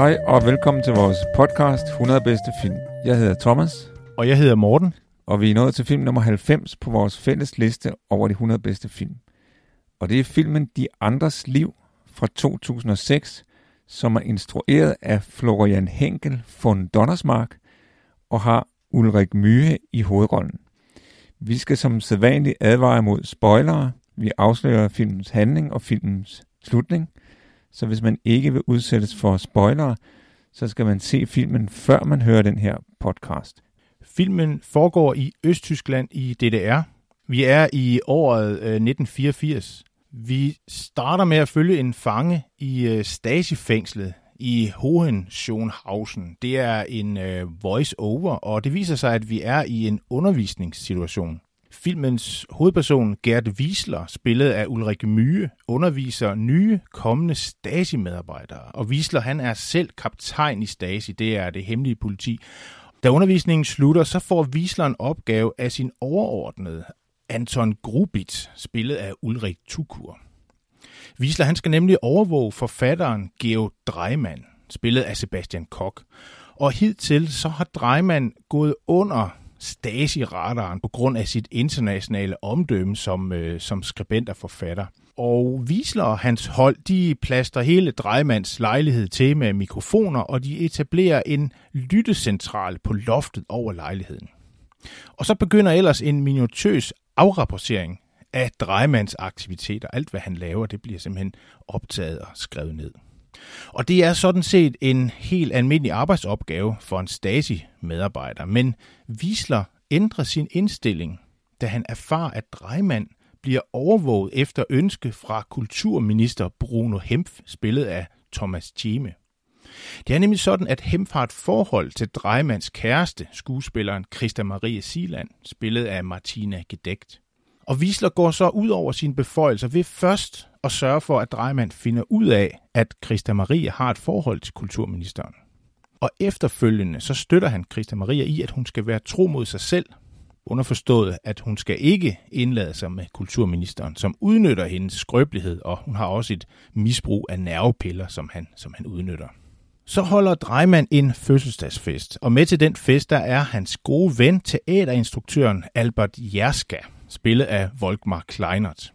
Hej og velkommen til vores podcast 100 bedste film. Jeg hedder Thomas, Og jeg hedder Morten. og vi er nået til film nummer 90 på vores fælles liste over de 100 bedste film. Og det er filmen De Andres Liv fra 2006, som er instrueret af Florian Henkel von Donnersmark og har Ulrik Myhe i hovedrollen. Vi skal som sædvanligt advare mod spoilere. Vi afslører filmens handling og filmens slutning. Så hvis man ikke vil udsættes for spoilere, så skal man se filmen, før man hører den her podcast. Filmen foregår i Østtyskland i DDR. Vi er i året øh, 1984. Vi starter med at følge en fange i øh, Stasi-fængslet i Hohenschönhausen. Det er en øh, voice-over, og det viser sig, at vi er i en undervisningssituation. Filmens hovedperson, Gert Wiesler, spillet af Ulrik Myhe, underviser nye, kommende Stasi-medarbejdere. Og Wiesler, han er selv kaptajn i Stasi, det er det hemmelige politi. Da undervisningen slutter, så får Wiesler en opgave af sin overordnede, Anton Grubitz, spillet af Ulrik Tukur. Wiesler, han skal nemlig overvåge forfatteren Georg Dreimann, spillet af Sebastian Koch. Og hidtil så har Dreimann gået under Stasi-radaren på grund af sit internationale omdømme som, øh, som skribent og forfatter. Og Wiesler og hans hold, de plaster hele Drejmands lejlighed til med mikrofoner, og de etablerer en lyttecentral på loftet over lejligheden. Og så begynder ellers en minutøs afrapportering af Drejmands aktiviteter. Alt, hvad han laver, det bliver simpelthen optaget og skrevet ned. Og det er sådan set en helt almindelig arbejdsopgave for en Stasi-medarbejder, men Wiesler ændrer sin indstilling, da han erfarer, at Dreimann bliver overvåget efter ønske fra kulturminister Bruno Hempf, spillet af Thomas Thieme. Det er nemlig sådan, at Hempf har et forhold til Dreimanns kæreste, skuespilleren Christa Marie Siland, spillet af Martina Gedægt. Og Wiesler går så ud over sine beføjelser ved først og sørge for, at Dreimann finder ud af, at Christa Marie har et forhold til kulturministeren. Og efterfølgende så støtter han Christa Maria i, at hun skal være tro mod sig selv. Underforstået, at hun skal ikke indlade sig med kulturministeren, som udnytter hendes skrøbelighed, og hun har også et misbrug af nervepiller, som han, som han udnytter. Så holder Dreimann en fødselsdagsfest, og med til den fest der er hans gode ven, teaterinstruktøren Albert Jerska, spillet af Volkmar Kleinert.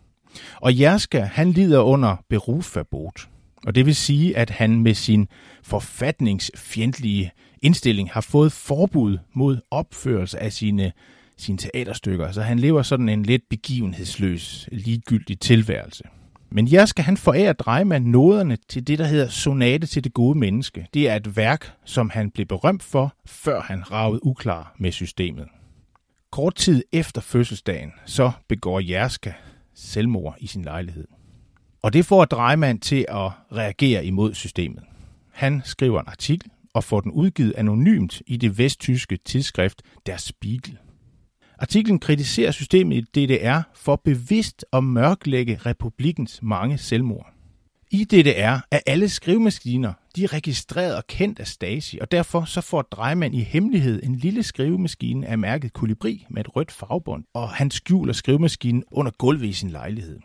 Og Jerska, han lider under berufverbot. Og det vil sige, at han med sin forfatningsfjendtlige indstilling har fået forbud mod opførelse af sine, sine teaterstykker. Så han lever sådan en lidt begivenhedsløs, ligegyldig tilværelse. Men Jerska han forære Dreimann noderne til det, der hedder Sonate til det gode menneske. Det er et værk, som han blev berømt for, før han ragede uklar med systemet. Kort tid efter fødselsdagen, så begår Jerska selvmord i sin lejlighed. Og det får Dreimann til at reagere imod systemet. Han skriver en artikel og får den udgivet anonymt i det vesttyske tidsskrift Der Spiegel. Artiklen kritiserer systemet i DDR for bevidst at mørklægge republikens mange selvmord. I DDR er alle skrivemaskiner de er registreret og kendt af Stasi, og derfor så får Drejman i hemmelighed en lille skrivemaskine af mærket Kolibri med et rødt farvebånd, og han skjuler skrivemaskinen under gulvet i sin lejlighed.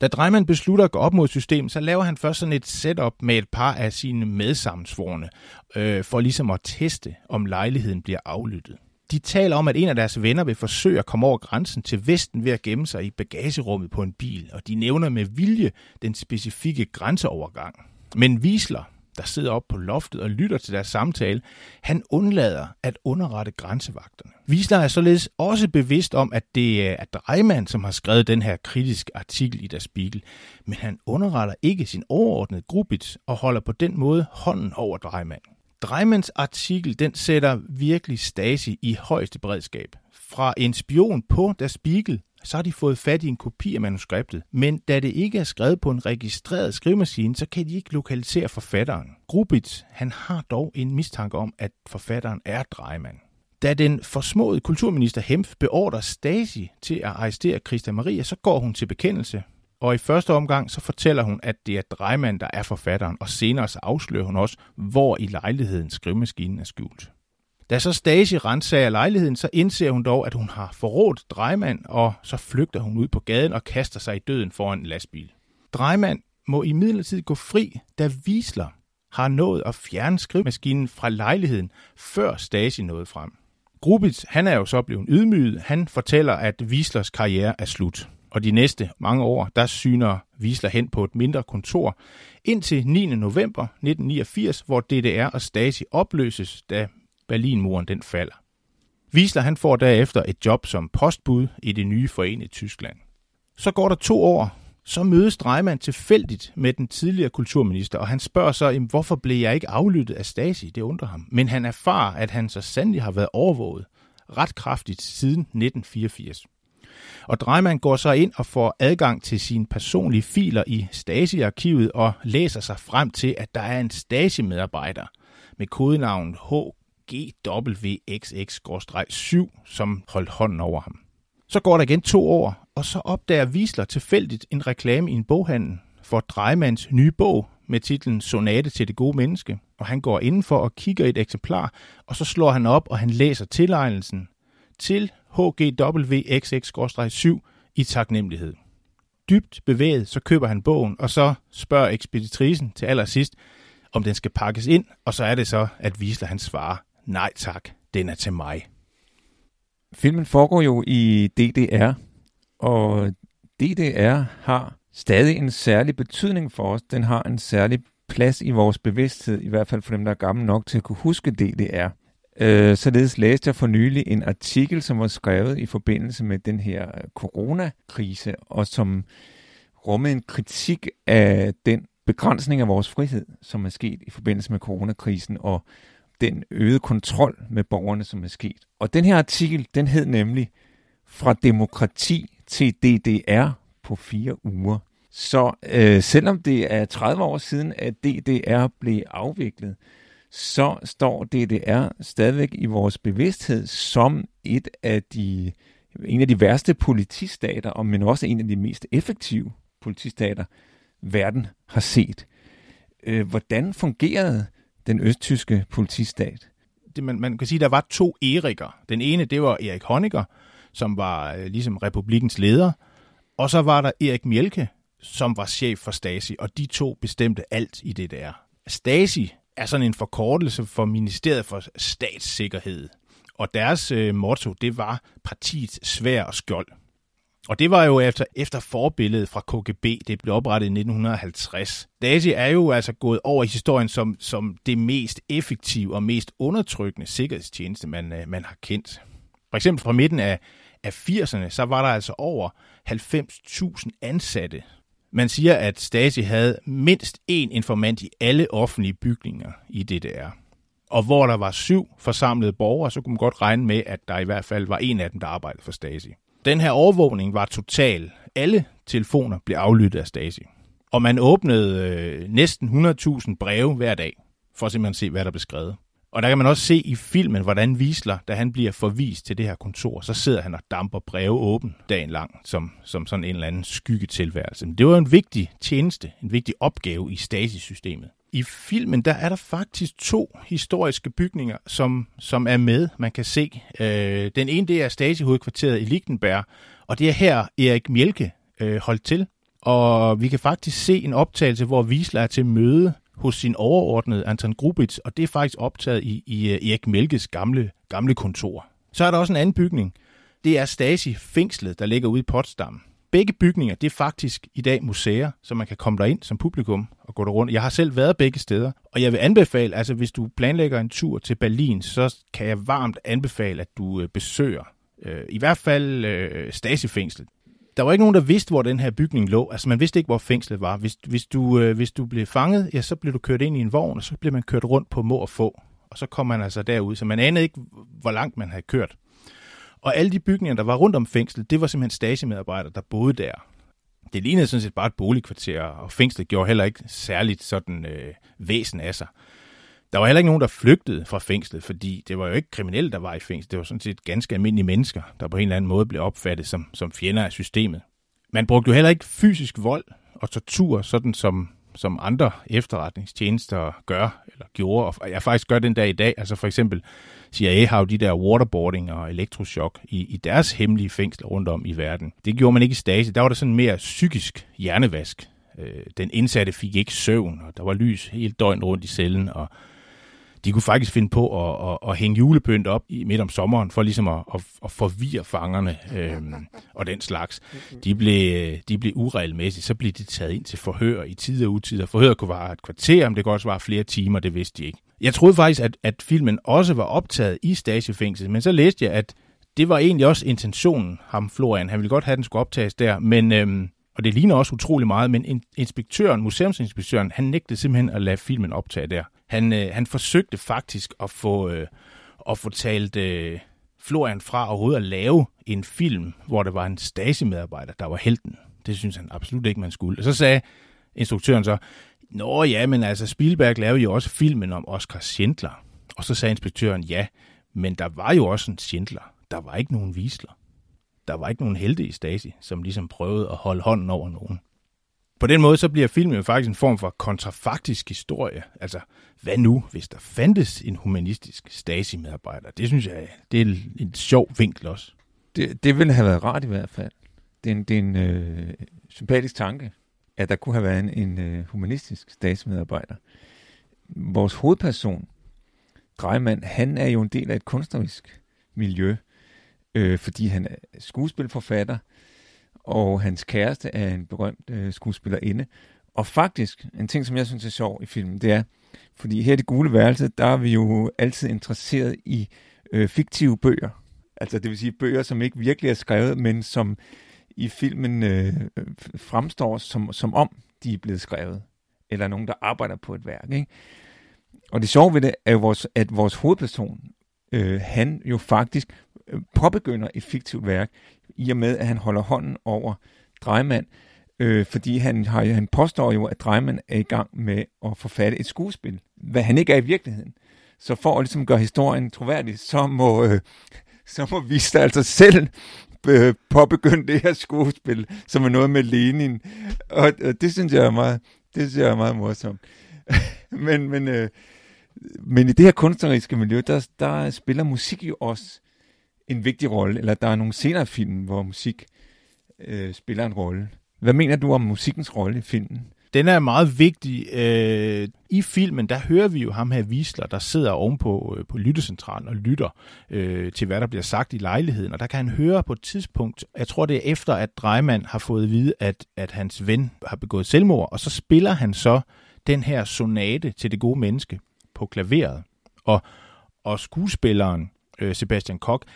Da Drejman beslutter at gå op mod systemet, så laver han først sådan et setup med et par af sine medsammensvorene, øh, for ligesom at teste, om lejligheden bliver aflyttet. De taler om, at en af deres venner vil forsøge at komme over grænsen til Vesten ved at gemme sig i bagagerummet på en bil, og de nævner med vilje den specifikke grænseovergang. Men Wiesler, der sidder oppe på loftet og lytter til deres samtale, han undlader at underrette grænsevagterne. Wiesler er således også bevidst om, at det er Dreimann, som har skrevet den her kritiske artikel i Der Spiegel, men han underretter ikke sin overordnede Grubitz og holder på den måde hånden over Dreimann. Dreimanns artikel den sætter virkelig Stasi i højeste beredskab. Fra en spion på Der Spiegel så har de fået fat i en kopi af manuskriptet. Men da det ikke er skrevet på en registreret skrivemaskine, så kan de ikke lokalisere forfatteren. Grubitz, han har dog en mistanke om, at forfatteren er Dreimann. Da den forsmåede kulturminister Hempf beordrer Stasi til at arrestere Christa Maria, så går hun til bekendelse. Og i første omgang så fortæller hun, at det er drejmand, der er forfatteren, og senere så afslører hun også, hvor i lejligheden skrivemaskinen er skjult. Da så Stasi renser lejligheden, så indser hun dog, at hun har forrådt drejmand, og så flygter hun ud på gaden og kaster sig i døden foran en lastbil. Drejmand må i midlertid gå fri, da Wiesler har nået at fjerne skrivemaskinen fra lejligheden, før Stasi nåede frem. Grubitz, han er jo så blevet ydmyget. Han fortæller, at Wieslers karriere er slut. Og de næste mange år, der syner Wiesler hen på et mindre kontor, indtil 9. november 1989, hvor DDR og Stasi opløses, da Berlinmuren den falder. Wiesler han får derefter et job som postbud i det nye forenede Tyskland. Så går der to år, så mødes Dreimann tilfældigt med den tidligere kulturminister, og han spørger så, hvorfor blev jeg ikke aflyttet af Stasi? Det undrer ham. Men han erfarer, at han så sandelig har været overvåget ret kraftigt siden 1984. Og Dreimann går så ind og får adgang til sine personlige filer i Stasi-arkivet og læser sig frem til, at der er en Stasi-medarbejder med kodenavn GWXX-7, som holdt hånden over ham. Så går der igen to år, og så opdager Wiesler tilfældigt en reklame i en boghandel for Drejmans nye bog med titlen Sonate til det gode menneske. Og han går indenfor og kigger et eksemplar, og så slår han op, og han læser tilegnelsen til HGWXX-7 i taknemmelighed. Dybt bevæget, så køber han bogen, og så spørger ekspeditrisen til allersidst, om den skal pakkes ind, og så er det så, at Wiesler han svarer, nej tak, den er til mig. Filmen foregår jo i DDR, og DDR har stadig en særlig betydning for os. Den har en særlig plads i vores bevidsthed, i hvert fald for dem, der er gamle nok til at kunne huske DDR. Øh, således læste jeg for nylig en artikel, som var skrevet i forbindelse med den her coronakrise, og som rummede en kritik af den begrænsning af vores frihed, som er sket i forbindelse med coronakrisen, og den øgede kontrol med borgerne, som er sket. Og den her artikel, den hed nemlig Fra demokrati til DDR på fire uger. Så øh, selvom det er 30 år siden, at DDR blev afviklet, så står DDR stadigvæk i vores bevidsthed som et af de, en af de værste politistater, men også en af de mest effektive politistater, verden har set. Øh, hvordan fungerede den østtyske politistat? Det, man, man kan sige, der var to Eriker. Den ene, det var Erik Honecker, som var øh, ligesom republikens leder, og så var der Erik Mielke, som var chef for Stasi, og de to bestemte alt i det der. Stasi er sådan en forkortelse for Ministeriet for Statssikkerhed, og deres øh, motto, det var partiets svær og skjold. Og det var jo efter, efter forbilledet fra KGB, det blev oprettet i 1950. Stasi er jo altså gået over i historien som, som det mest effektive og mest undertrykkende sikkerhedstjeneste, man, øh, man har kendt. For eksempel fra midten af, af 80'erne, så var der altså over 90.000 ansatte. Man siger, at Stasi havde mindst én informant i alle offentlige bygninger i DDR. Og hvor der var syv forsamlede borgere, så kunne man godt regne med, at der i hvert fald var en af dem, der arbejdede for Stasi. Den her overvågning var total. Alle telefoner blev aflyttet af Stasi. Og man åbnede øh, næsten 100.000 breve hver dag, for simpelthen at se, hvad der blev skrevet. Og der kan man også se i filmen, hvordan Wiesler, da han bliver forvist til det her kontor, så sidder han og damper breve åben dagen lang, som, som sådan en eller anden skyggetilværelse. Men det var en vigtig tjeneste, en vigtig opgave i Stasi-systemet. I filmen der er der faktisk to historiske bygninger, som, som er med, man kan se. Øh, den ene det er Stasi-hovedkvarteret i Lichtenberg, og det er her Erik Mjelke øh, holdt til. Og vi kan faktisk se en optagelse, hvor Wiesler er til møde hos sin overordnede Anton Grubitz, og det er faktisk optaget i, i øh, Erik Mælkes gamle, gamle kontor. Så er der også en anden bygning. Det er Stasi-fængslet, der ligger ude i Potsdam. Begge bygninger, det er faktisk i dag museer, så man kan komme derind som publikum og gå der rundt. Jeg har selv været begge steder, og jeg vil anbefale, altså hvis du planlægger en tur til Berlin, så kan jeg varmt anbefale, at du øh, besøger øh, i hvert fald øh, Stasi-fængslet der var ikke nogen, der vidste, hvor den her bygning lå. Altså, man vidste ikke, hvor fængslet var. Hvis, hvis, du, øh, hvis du blev fanget, ja, så blev du kørt ind i en vogn, og så blev man kørt rundt på må og få. Og så kom man altså derud. Så man anede ikke, hvor langt man havde kørt. Og alle de bygninger, der var rundt om fængslet, det var simpelthen stagemedarbejdere, der boede der. Det lignede sådan set bare et boligkvarter, og fængslet gjorde heller ikke særligt sådan øh, væsen af sig. Der var heller ikke nogen, der flygtede fra fængslet, fordi det var jo ikke kriminelle, der var i fængsel. Det var sådan set ganske almindelige mennesker, der på en eller anden måde blev opfattet som, som fjender af systemet. Man brugte jo heller ikke fysisk vold og tortur, sådan som, som andre efterretningstjenester gør, eller gjorde, og jeg faktisk gør den dag i dag. Altså for eksempel CIA har jo de der waterboarding og elektroshock i, i deres hemmelige fængsler rundt om i verden. Det gjorde man ikke i Stasi. Der var der sådan mere psykisk hjernevask. Øh, den indsatte fik ikke søvn, og der var lys helt døgnet rundt i cellen, og de kunne faktisk finde på at, at, at hænge julepynt op i, midt om sommeren, for ligesom at, at, at forvirre fangerne øh, og den slags. De blev, de blev uregelmæssigt, så blev de taget ind til forhør i tid og utid, og forhør kunne vare et kvarter, men det kunne også vare flere timer, det vidste de ikke. Jeg troede faktisk, at, at filmen også var optaget i stagefængslet, men så læste jeg, at det var egentlig også intentionen, ham Florian. Han ville godt have, at den skulle optages der, men, øhm, og det ligner også utrolig meget, men inspektøren, museumsinspektøren, han nægtede simpelthen at lade filmen optage der. Han, øh, han forsøgte faktisk at få, øh, at få talt øh, Florian fra overhovedet at lave en film, hvor det var en Stasi-medarbejder, der var helten. Det synes han absolut ikke, man skulle. Og så sagde instruktøren så, Nå ja, men altså Spielberg lavede jo også filmen om Oscar Schindler. Og så sagde inspektøren, ja, men der var jo også en Schindler. Der var ikke nogen visler. Der var ikke nogen helte i Stasi, som ligesom prøvede at holde hånden over nogen. På den måde så bliver filmen jo faktisk en form for kontrafaktisk historie. Altså, hvad nu, hvis der fandtes en humanistisk Stasi-medarbejder? Det synes jeg, det er en sjov vinkel også. Det, det ville have været rart i hvert fald. Det er en, det er en øh, sympatisk tanke, at der kunne have været en, en øh, humanistisk statsmedarbejder. Vores hovedperson, Greimann, han er jo en del af et kunstnerisk miljø, øh, fordi han er skuespilforfatter, og hans kæreste er en berømt øh, skuespillerinde. Og faktisk, en ting, som jeg synes er sjov i filmen, det er, fordi her i det gule værelse, der er vi jo altid interesseret i øh, fiktive bøger. Altså det vil sige bøger, som ikke virkelig er skrevet, men som i filmen øh, fremstår som, som om de er blevet skrevet. Eller nogen, der arbejder på et værk. Ikke? Og det sjove ved det er jo, vores, at vores hovedperson, øh, han jo faktisk påbegynder et fiktivt værk, i og med, at han holder hånden over Drejmand, øh, fordi han, har, han påstår jo, at Drejmand er i gang med at forfatte et skuespil, hvad han ikke er i virkeligheden. Så for at ligesom gøre historien troværdig, så må, øh, så må Vista altså selv øh, påbegynde det her skuespil, som er noget med Lenin. Og, og det synes jeg er meget, det synes jeg er meget morsomt. men, men, øh, men i det her kunstneriske miljø, der, der spiller musik jo også en vigtig rolle, eller der er nogle senere film, hvor musik øh, spiller en rolle. Hvad mener du om musikkens rolle i filmen? Den er meget vigtig. Øh, I filmen, der hører vi jo ham her Visler, der sidder ovenpå øh, på lyttecentralen og lytter øh, til, hvad der bliver sagt i lejligheden. Og der kan han høre på et tidspunkt, jeg tror det er efter, at Drejmand har fået at vide, at, at hans ven har begået selvmord, og så spiller han så den her sonate til det gode menneske på klaveret. Og, og skuespilleren, øh, Sebastian Koch,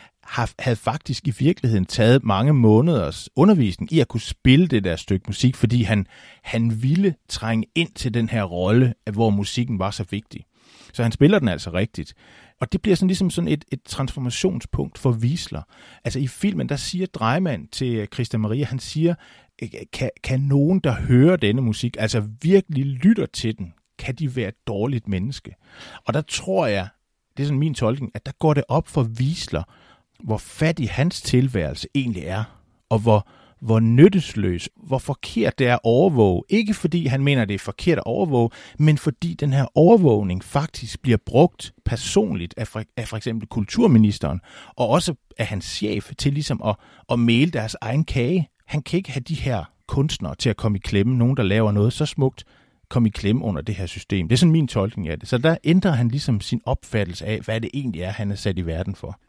havde faktisk i virkeligheden taget mange måneders undervisning i at kunne spille det der stykke musik, fordi han, han ville trænge ind til den her rolle, hvor musikken var så vigtig. Så han spiller den altså rigtigt. Og det bliver sådan ligesom sådan et, et transformationspunkt for Wiesler. Altså i filmen, der siger Drejmand til Christa Maria, han siger, kan, kan nogen, der hører denne musik, altså virkelig lytter til den, kan de være et dårligt menneske? Og der tror jeg, det er sådan min tolkning, at der går det op for Wiesler, hvor fattig hans tilværelse egentlig er, og hvor, hvor nyttesløs, hvor forkert det er at overvåge. Ikke fordi han mener, det er forkert at overvåge, men fordi den her overvågning faktisk bliver brugt personligt af for, af for eksempel kulturministeren, og også af hans chef til ligesom at, at male deres egen kage. Han kan ikke have de her kunstnere til at komme i klemme, nogen der laver noget så smukt, komme i klemme under det her system. Det er sådan min tolkning af det. Så der ændrer han ligesom sin opfattelse af, hvad det egentlig er, han er sat i verden for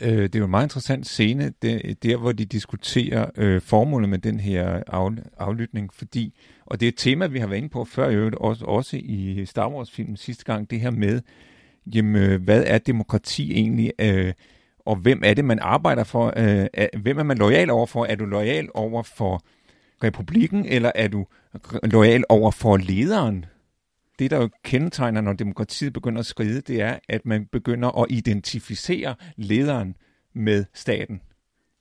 øh, det er jo en meget interessant scene, det, der hvor de diskuterer øh, formålet med den her af, aflytning, fordi, og det er et tema, vi har været inde på før, i øvrigt også, også i Star Wars-filmen sidste gang, det her med, jamen, øh, hvad er demokrati egentlig, øh, og hvem er det, man arbejder for, øh, er, hvem er man lojal over for? Er du lojal over for republikken, eller er du lojal over for lederen? Det, der jo kendetegner, når demokratiet begynder at skride, det er, at man begynder at identificere lederen med staten.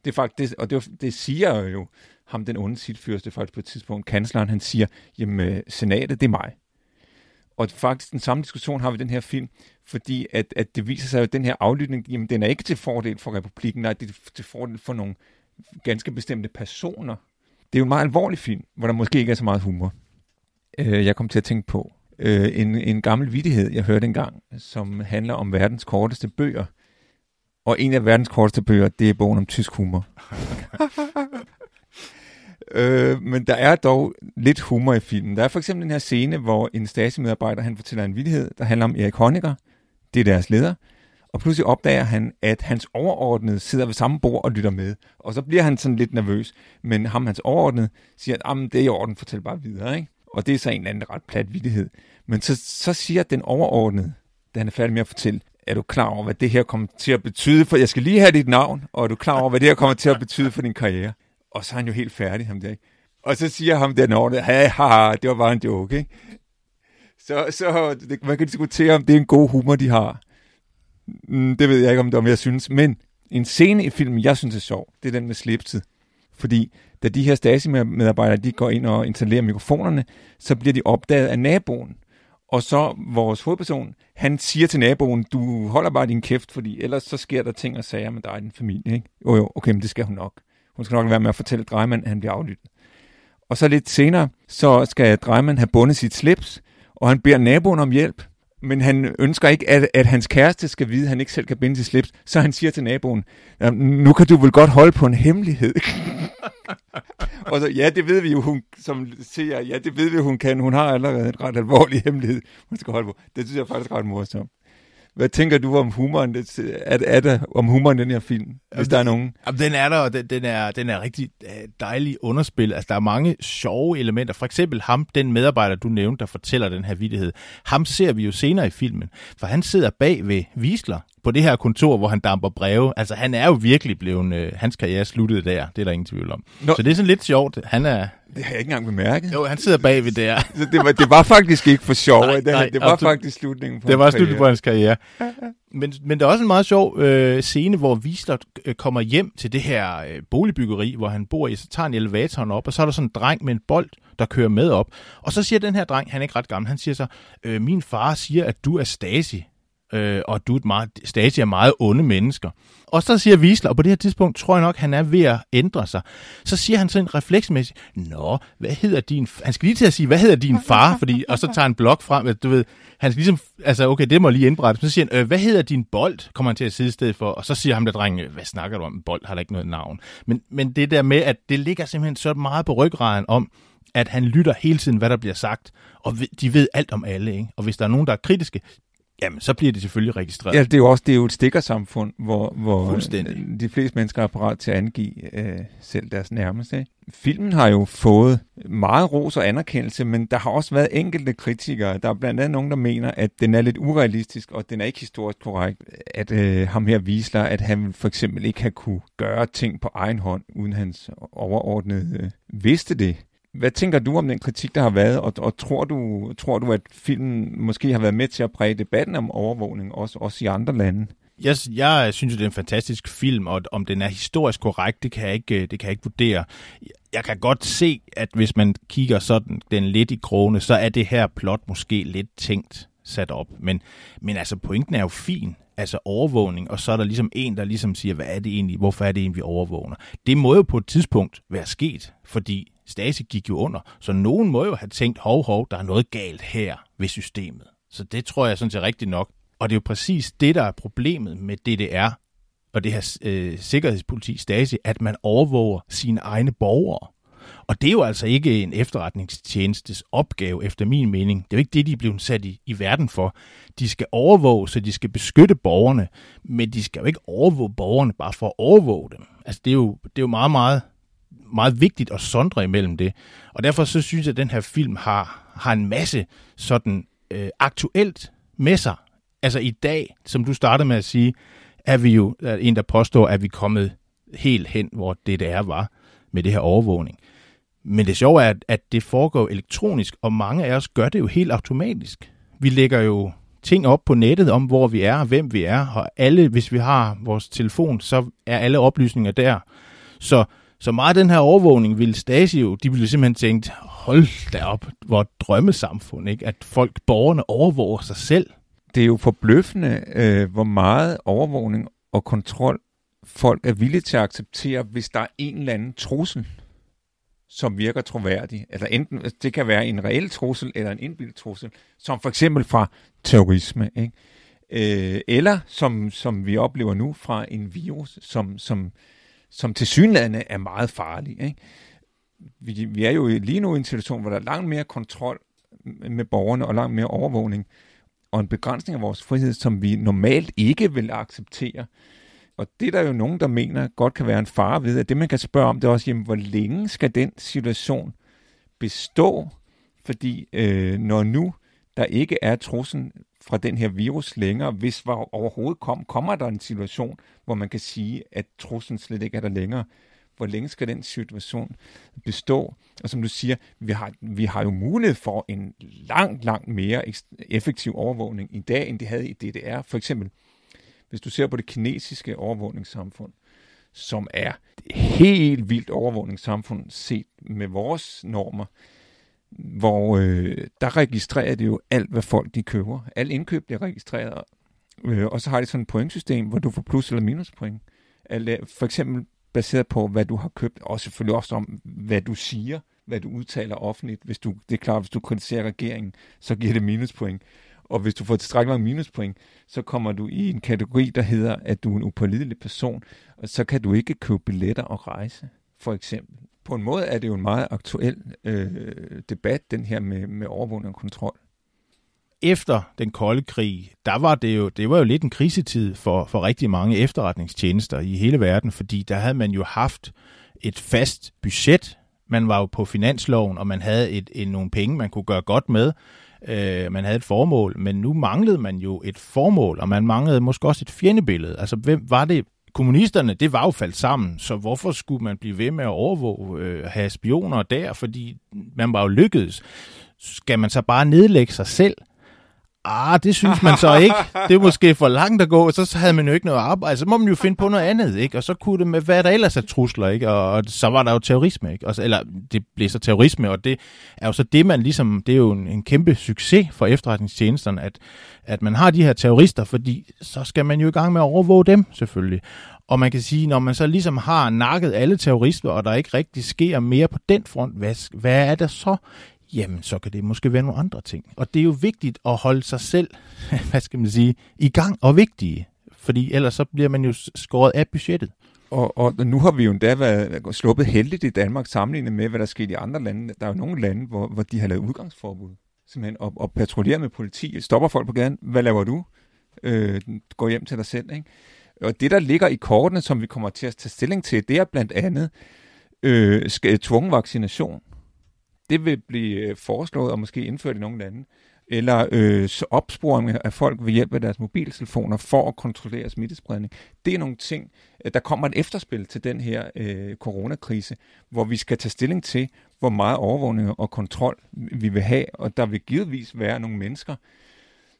Det er faktisk, og det, det siger jo ham, den onde sitfyrste, faktisk på et tidspunkt, kansleren, han siger, jamen, øh, senatet, det er mig. Og faktisk den samme diskussion har vi i den her film, fordi at, at det viser sig, at den her aflytning, jamen, den er ikke til fordel for republikken, nej, det er til fordel for nogle ganske bestemte personer. Det er jo en meget alvorlig film, hvor der måske ikke er så meget humor. Øh, jeg kom til at tænke på øh, en, en gammel vidighed, jeg hørte engang, som handler om verdens korteste bøger. Og en af verdens korteste bøger, det er bogen om tysk humor. øh, men der er dog lidt humor i filmen. Der er for eksempel den her scene, hvor en Stasi-medarbejder han fortæller en vidighed, der handler om Erik Honecker. Det er deres leder. Og pludselig opdager han, at hans overordnede sidder ved samme bord og lytter med. Og så bliver han sådan lidt nervøs. Men ham, hans overordnede, siger, at det er i orden, fortæl bare videre. Ikke? Og det er så en eller anden ret plat vittighed. Men så, så siger den overordnede, da han er færdig med at fortælle, er du klar over, hvad det her kommer til at betyde for... Jeg skal lige have dit navn, og er du klar over, hvad det her kommer til at betyde for din karriere? Og så er han jo helt færdig, ham der, ikke? Og så siger ham den ordentligt, ha, ha, det var bare en joke, ikke? Så, så det, man kan diskutere, om det er en god humor, de har. Mm, det ved jeg ikke, om det om jeg synes. Men en scene i filmen, jeg synes er sjov, det er den med slipset. Fordi da de her Stasi-medarbejdere, de går ind og installerer mikrofonerne, så bliver de opdaget af naboen. Og så vores hovedperson, han siger til naboen, du holder bare din kæft, fordi ellers så sker der ting og sager med dig og din familie. Ikke? Jo jo, okay, men det skal hun nok. Hun skal nok være med at fortælle Dreimann, at han bliver aflyttet. Og så lidt senere, så skal Dreimann have bundet sit slips, og han beder naboen om hjælp men han ønsker ikke, at, at hans kæreste skal vide, at han ikke selv kan binde sit slips. Så han siger til naboen, nu kan du vel godt holde på en hemmelighed. og så, ja, det ved vi jo, hun, som ser, ja, det ved vi, hun kan. Hun har allerede en ret alvorlig hemmelighed, hun skal holde på. Det synes jeg faktisk er ret morsomt. Hvad tænker du om humoren? Er, er der om humoren den her film, hvis jamen, der er nogen? Jamen, den er der, og den, den, er, den er rigtig øh, dejlig underspil. Altså, der er mange sjove elementer. For eksempel ham, den medarbejder, du nævnte, der fortæller den her vidighed. Ham ser vi jo senere i filmen, for han sidder bag ved Wiesler på det her kontor, hvor han damper breve. Altså, han er jo virkelig blevet, øh, hans karriere sluttede der. Det er der ingen tvivl om. Nå. Så det er sådan lidt sjovt. Han er, det har jeg ikke engang bemærket. Jo, han sidder bagved der. Så det var, det var faktisk ikke for sjov. Nej, nej, det var faktisk slutningen på Det var slutningen på hans karriere. Men, men der er også en meget sjov øh, scene, hvor Wiesler øh, kommer hjem til det her øh, boligbyggeri, hvor han bor i, så tager han elevatoren op, og så er der sådan en dreng med en bold, der kører med op. Og så siger den her dreng, han er ikke ret gammel, han siger så, øh, min far siger, at du er Stasi øh, og du er et meget, Stasi er meget onde mennesker. Og så siger Wiesler, og på det her tidspunkt tror jeg nok, han er ved at ændre sig. Så siger han sådan refleksmæssigt, Nå, hvad hedder din... Han skal lige til at sige, hvad hedder din far? Fordi, og så tager han blok frem, du ved, han skal ligesom, altså okay, det må lige indberette. Så siger han, øh, hvad hedder din bold? Kommer han til at sidde i stedet for. Og så siger ham der drengen, hvad snakker du om? Bold har da ikke noget navn. Men, men det der med, at det ligger simpelthen så meget på ryggraden om, at han lytter hele tiden, hvad der bliver sagt, og de ved alt om alle. Ikke? Og hvis der er nogen, der er kritiske, Jamen, så bliver det selvfølgelig registreret. Ja, det er jo også det er jo et stikkersamfund, hvor, hvor de fleste mennesker er parat til at angive øh, selv deres nærmeste. Ikke? Filmen har jo fået meget ros og anerkendelse, men der har også været enkelte kritikere. Der er blandt andet nogen, der mener, at den er lidt urealistisk, og den er ikke historisk korrekt. At øh, ham her viser, at han for eksempel ikke har kunne gøre ting på egen hånd, uden hans overordnede øh, vidste det. Hvad tænker du om den kritik, der har været, og, og tror, du, tror du, at filmen måske har været med til at præge debatten om overvågning, også, også i andre lande? Jeg, jeg synes, det er en fantastisk film, og om den er historisk korrekt, det kan jeg ikke, det kan jeg ikke vurdere. Jeg kan godt se, at hvis man kigger sådan den lidt i krone, så er det her plot måske lidt tænkt sat op. Men, men altså, pointen er jo fin altså overvågning, og så er der ligesom en, der ligesom siger, hvad er det egentlig, hvorfor er det egentlig, vi overvågner? Det må jo på et tidspunkt være sket, fordi Stasi gik jo under, så nogen må jo have tænkt, hov, hov, der er noget galt her ved systemet. Så det tror jeg sådan set rigtigt nok. Og det er jo præcis det, der er problemet med DDR og det her øh, sikkerhedspoliti Stasi, at man overvåger sine egne borgere. Og det er jo altså ikke en efterretningstjenestes opgave, efter min mening. Det er jo ikke det, de er blevet sat i, i verden for. De skal overvåge, så de skal beskytte borgerne, men de skal jo ikke overvåge borgerne bare for at overvåge dem. Altså, det er jo, det er jo meget, meget, meget vigtigt at sondre imellem det. Og derfor så synes jeg, at den her film har, har en masse sådan øh, aktuelt med sig. Altså i dag, som du startede med at sige, er vi jo en, der påstår, at vi er kommet helt hen, hvor det der var med det her overvågning. Men det sjove er, at det foregår elektronisk, og mange af os gør det jo helt automatisk. Vi lægger jo ting op på nettet om, hvor vi er og hvem vi er, og alle, hvis vi har vores telefon, så er alle oplysninger der. Så, så meget af den her overvågning ville Stasi jo, de ville simpelthen tænkt, hold da op, hvor drømmesamfund, ikke? at folk, borgerne overvåger sig selv. Det er jo forbløffende, øh, hvor meget overvågning og kontrol folk er villige til at acceptere, hvis der er en eller anden trussel, som virker troværdig. Eller enten, altså, det kan være en reel trussel eller en indbildet trussel, som for eksempel fra terrorisme. Ikke? Øh, eller som, som vi oplever nu fra en virus, som, som, som til synlande er meget farlig. Ikke? Vi, vi er jo lige nu i en situation, hvor der er langt mere kontrol med borgerne og langt mere overvågning og en begrænsning af vores frihed, som vi normalt ikke vil acceptere. Og det er der jo nogen, der mener godt kan være en fare ved, at det man kan spørge om, det er også, jamen, hvor længe skal den situation bestå? Fordi øh, når nu der ikke er truslen fra den her virus længere, hvis var overhovedet kom, kommer der en situation, hvor man kan sige, at truslen slet ikke er der længere. Hvor længe skal den situation bestå? Og som du siger, vi har, vi har jo mulighed for en langt, langt mere effektiv overvågning i dag, end det havde i DDR. For eksempel, hvis du ser på det kinesiske overvågningssamfund, som er et helt vildt overvågningssamfund set med vores normer, hvor øh, der registrerer det jo alt, hvad folk de køber. Al indkøb bliver registreret, øh, og så har de sådan et pointsystem, hvor du får plus- eller minus point. Eller, For eksempel baseret på, hvad du har købt, og selvfølgelig også om, hvad du siger, hvad du udtaler offentligt. Hvis du, det er klart, hvis du kritiserer regeringen, så giver det minuspoint. Og hvis du får tilstrækkeligt mange minuspoint, så kommer du i en kategori, der hedder, at du er en upålidelig person, og så kan du ikke købe billetter og rejse, for eksempel. På en måde er det jo en meget aktuel øh, debat, den her med, med overvågning og kontrol. Efter den kolde krig, der var det jo, det var jo lidt en krisetid for, for rigtig mange efterretningstjenester i hele verden, fordi der havde man jo haft et fast budget. Man var jo på finansloven, og man havde et, et, nogle penge, man kunne gøre godt med. Øh, man havde et formål, men nu manglede man jo et formål, og man manglede måske også et fjendebillede. Altså, hvem var det? Kommunisterne, det var jo faldt sammen, så hvorfor skulle man blive ved med at overvåge, øh, have spioner der, fordi man var jo lykkedes. Skal man så bare nedlægge sig selv? Ah, det synes man så ikke. Det er måske for langt at gå, så havde man jo ikke noget arbejde. Så må man jo finde på noget andet, ikke? Og så kunne det med, hvad der ellers er trusler, ikke? Og, og så var der jo terrorisme, ikke? Og, eller det blev så terrorisme, og det er jo så det, man ligesom, det er jo en, en kæmpe succes for efterretningstjenesterne, at, at man har de her terrorister, fordi så skal man jo i gang med at overvåge dem, selvfølgelig. Og man kan sige, når man så ligesom har nakket alle terrorister, og der ikke rigtig sker mere på den front, hvad, hvad er der så? Jamen så kan det måske være nogle andre ting. Og det er jo vigtigt at holde sig selv, hvad skal man sige, i gang og vigtige, fordi ellers så bliver man jo skåret af budgettet. Og, og nu har vi jo endda været sluppet heldigt i Danmark sammenlignet med, hvad der sker i andre lande. Der er jo nogle lande, hvor, hvor de har lavet udgangsforbud. Simpelthen, og, og patruljerer med politi. Stopper folk på gaden. Hvad laver du? Øh, gå hjem til dig selv. Ikke? Og det, der ligger i kortene, som vi kommer til at tage stilling til, det er blandt andet øh, tvungen vaccination det vil blive øh, foreslået og måske indført i nogle lande. Eller øh, opsporing af folk ved hjælp af deres mobiltelefoner for at kontrollere smittespredning. Det er nogle ting, øh, der kommer et efterspil til den her øh, coronakrise, hvor vi skal tage stilling til, hvor meget overvågning og kontrol vi vil have, og der vil givetvis være nogle mennesker,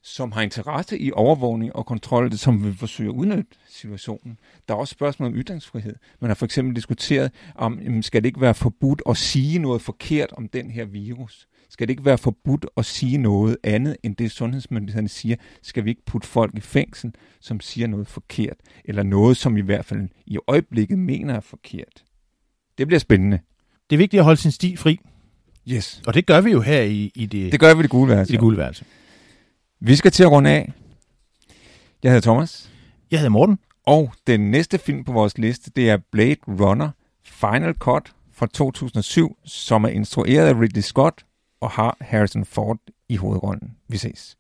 som har interesse i overvågning og kontrol, som vil forsøge at udnytte situationen. Der er også spørgsmål om ytringsfrihed. Man har for eksempel diskuteret, om skal det ikke være forbudt at sige noget forkert om den her virus? Skal det ikke være forbudt at sige noget andet, end det sundhedsmyndighederne siger? Skal vi ikke putte folk i fængsel, som siger noget forkert? Eller noget, som i hvert fald i øjeblikket mener er forkert? Det bliver spændende. Det er vigtigt at holde sin sti fri. Yes. Og det gør vi jo her i, i det, det gør vi i det gule værelse. I det gule værelse. Vi skal til at runde af. Jeg hedder Thomas. Jeg hedder Morten. Og den næste film på vores liste, det er Blade Runner Final Cut fra 2007, som er instrueret af Ridley Scott og har Harrison Ford i hovedrollen. Vi ses.